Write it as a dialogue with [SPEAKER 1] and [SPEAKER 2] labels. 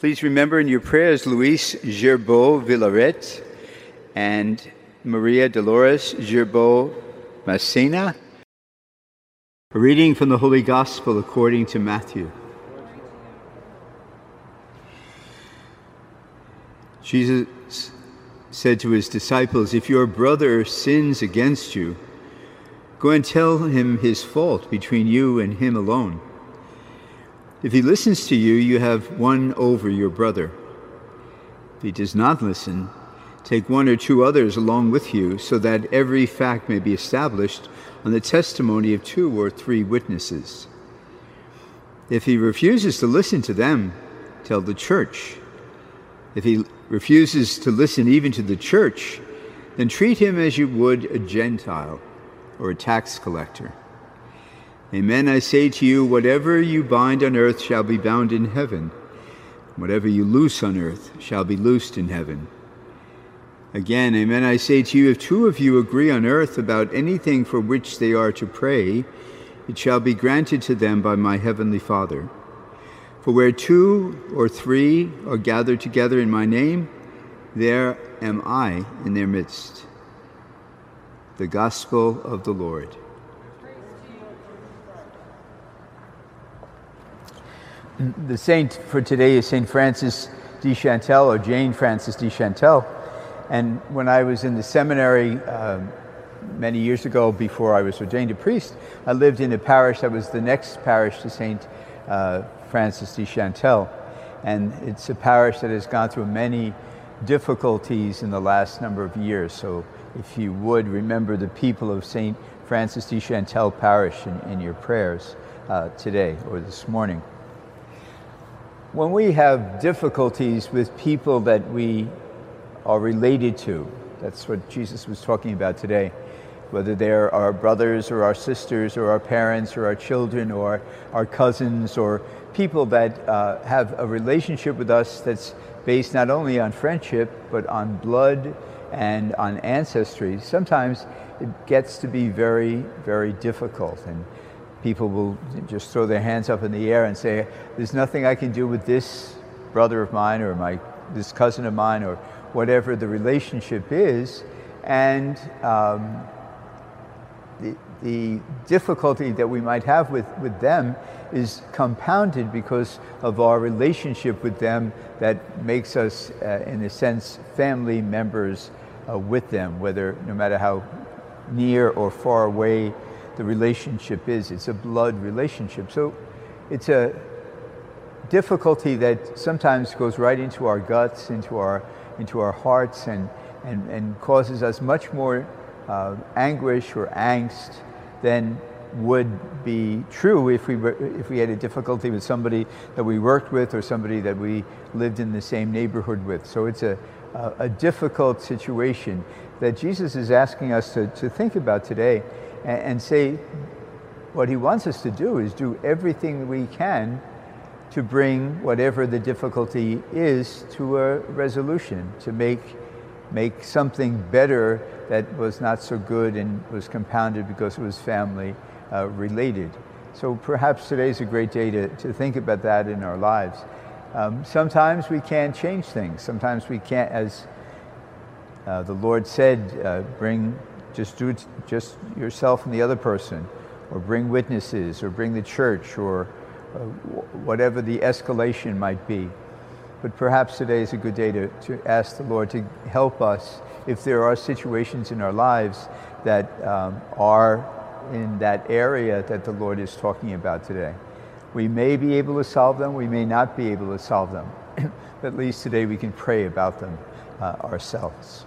[SPEAKER 1] Please remember in your prayers Luis Girbau Villaret and Maria Dolores Girbau Massana. A reading from the Holy Gospel according to Matthew. Jesus said to his disciples, If your brother sins against you, go and tell him his fault between you and him alone. If he listens to you, you have won over your brother. If he does not listen, take one or two others along with you, so that every fact may be established on the testimony of two or three witnesses. If he refuses to listen to them, tell the church. If he refuses to listen even to the church, then treat him as you would a Gentile or a tax collector. Amen, I say to you, whatever you bind on earth shall be bound in heaven. Whatever you loose on earth shall be loosed in heaven. Again, amen, I say to you, if two of you agree on earth about anything for which they are to pray, it shall be granted to them by my heavenly Father. For where two or three are gathered together in my name, there am I in their midst. The Gospel of the Lord. The saint for today is St. Frances de Chantal, or Jane Frances de Chantal. And when I was in the seminary uh, many years ago, before I was ordained a priest, I lived in a parish that was the next parish to St. Uh, Frances de Chantal. And it's a parish that has gone through many difficulties in the last number of years. So if you would remember the people of St. Frances de Chantal Parish in, in your prayers uh, today or this morning. When we have difficulties with people that we are related to, that's what Jesus was talking about today, whether they're our brothers or our sisters or our parents or our children or our cousins or people that uh, have a relationship with us that's based not only on friendship but on blood and on ancestry, sometimes it gets to be very, very difficult. And people will just throw their hands up in the air and say, There's nothing I can do with this brother of mine or my, this cousin of mine or whatever the relationship is. And um, the, the difficulty that we might have with, with them is compounded because of our relationship with them that makes us, uh, in a sense, family members uh, with them, whether no matter how near or far away the relationship is. It's a blood relationship. So it's a difficulty that sometimes goes right into our guts, into our, into our hearts, and, and, and causes us much more uh, anguish or angst than would be true if we, were, if we had a difficulty with somebody that we worked with or somebody that we lived in the same neighborhood with. So it's a, a, a difficult situation that Jesus is asking us to, to think about today and, and say what he wants us to do is do everything we can to bring whatever the difficulty is to a resolution, to make, make something better that was not so good and was compounded because it was family uh, related. So perhaps today is a great day to, to think about that in our lives. Um, sometimes we can't change things. Sometimes we can't, as uh, the Lord said, uh, bring just do it just yourself and the other person, or bring witnesses, or bring the church, or uh, whatever the escalation might be. But perhaps today is a good day to, to ask the Lord to help us if there are situations in our lives that um, are in that area that the Lord is talking about today. We may be able to solve them, we may not be able to solve them. but at least today we can pray about them uh, ourselves.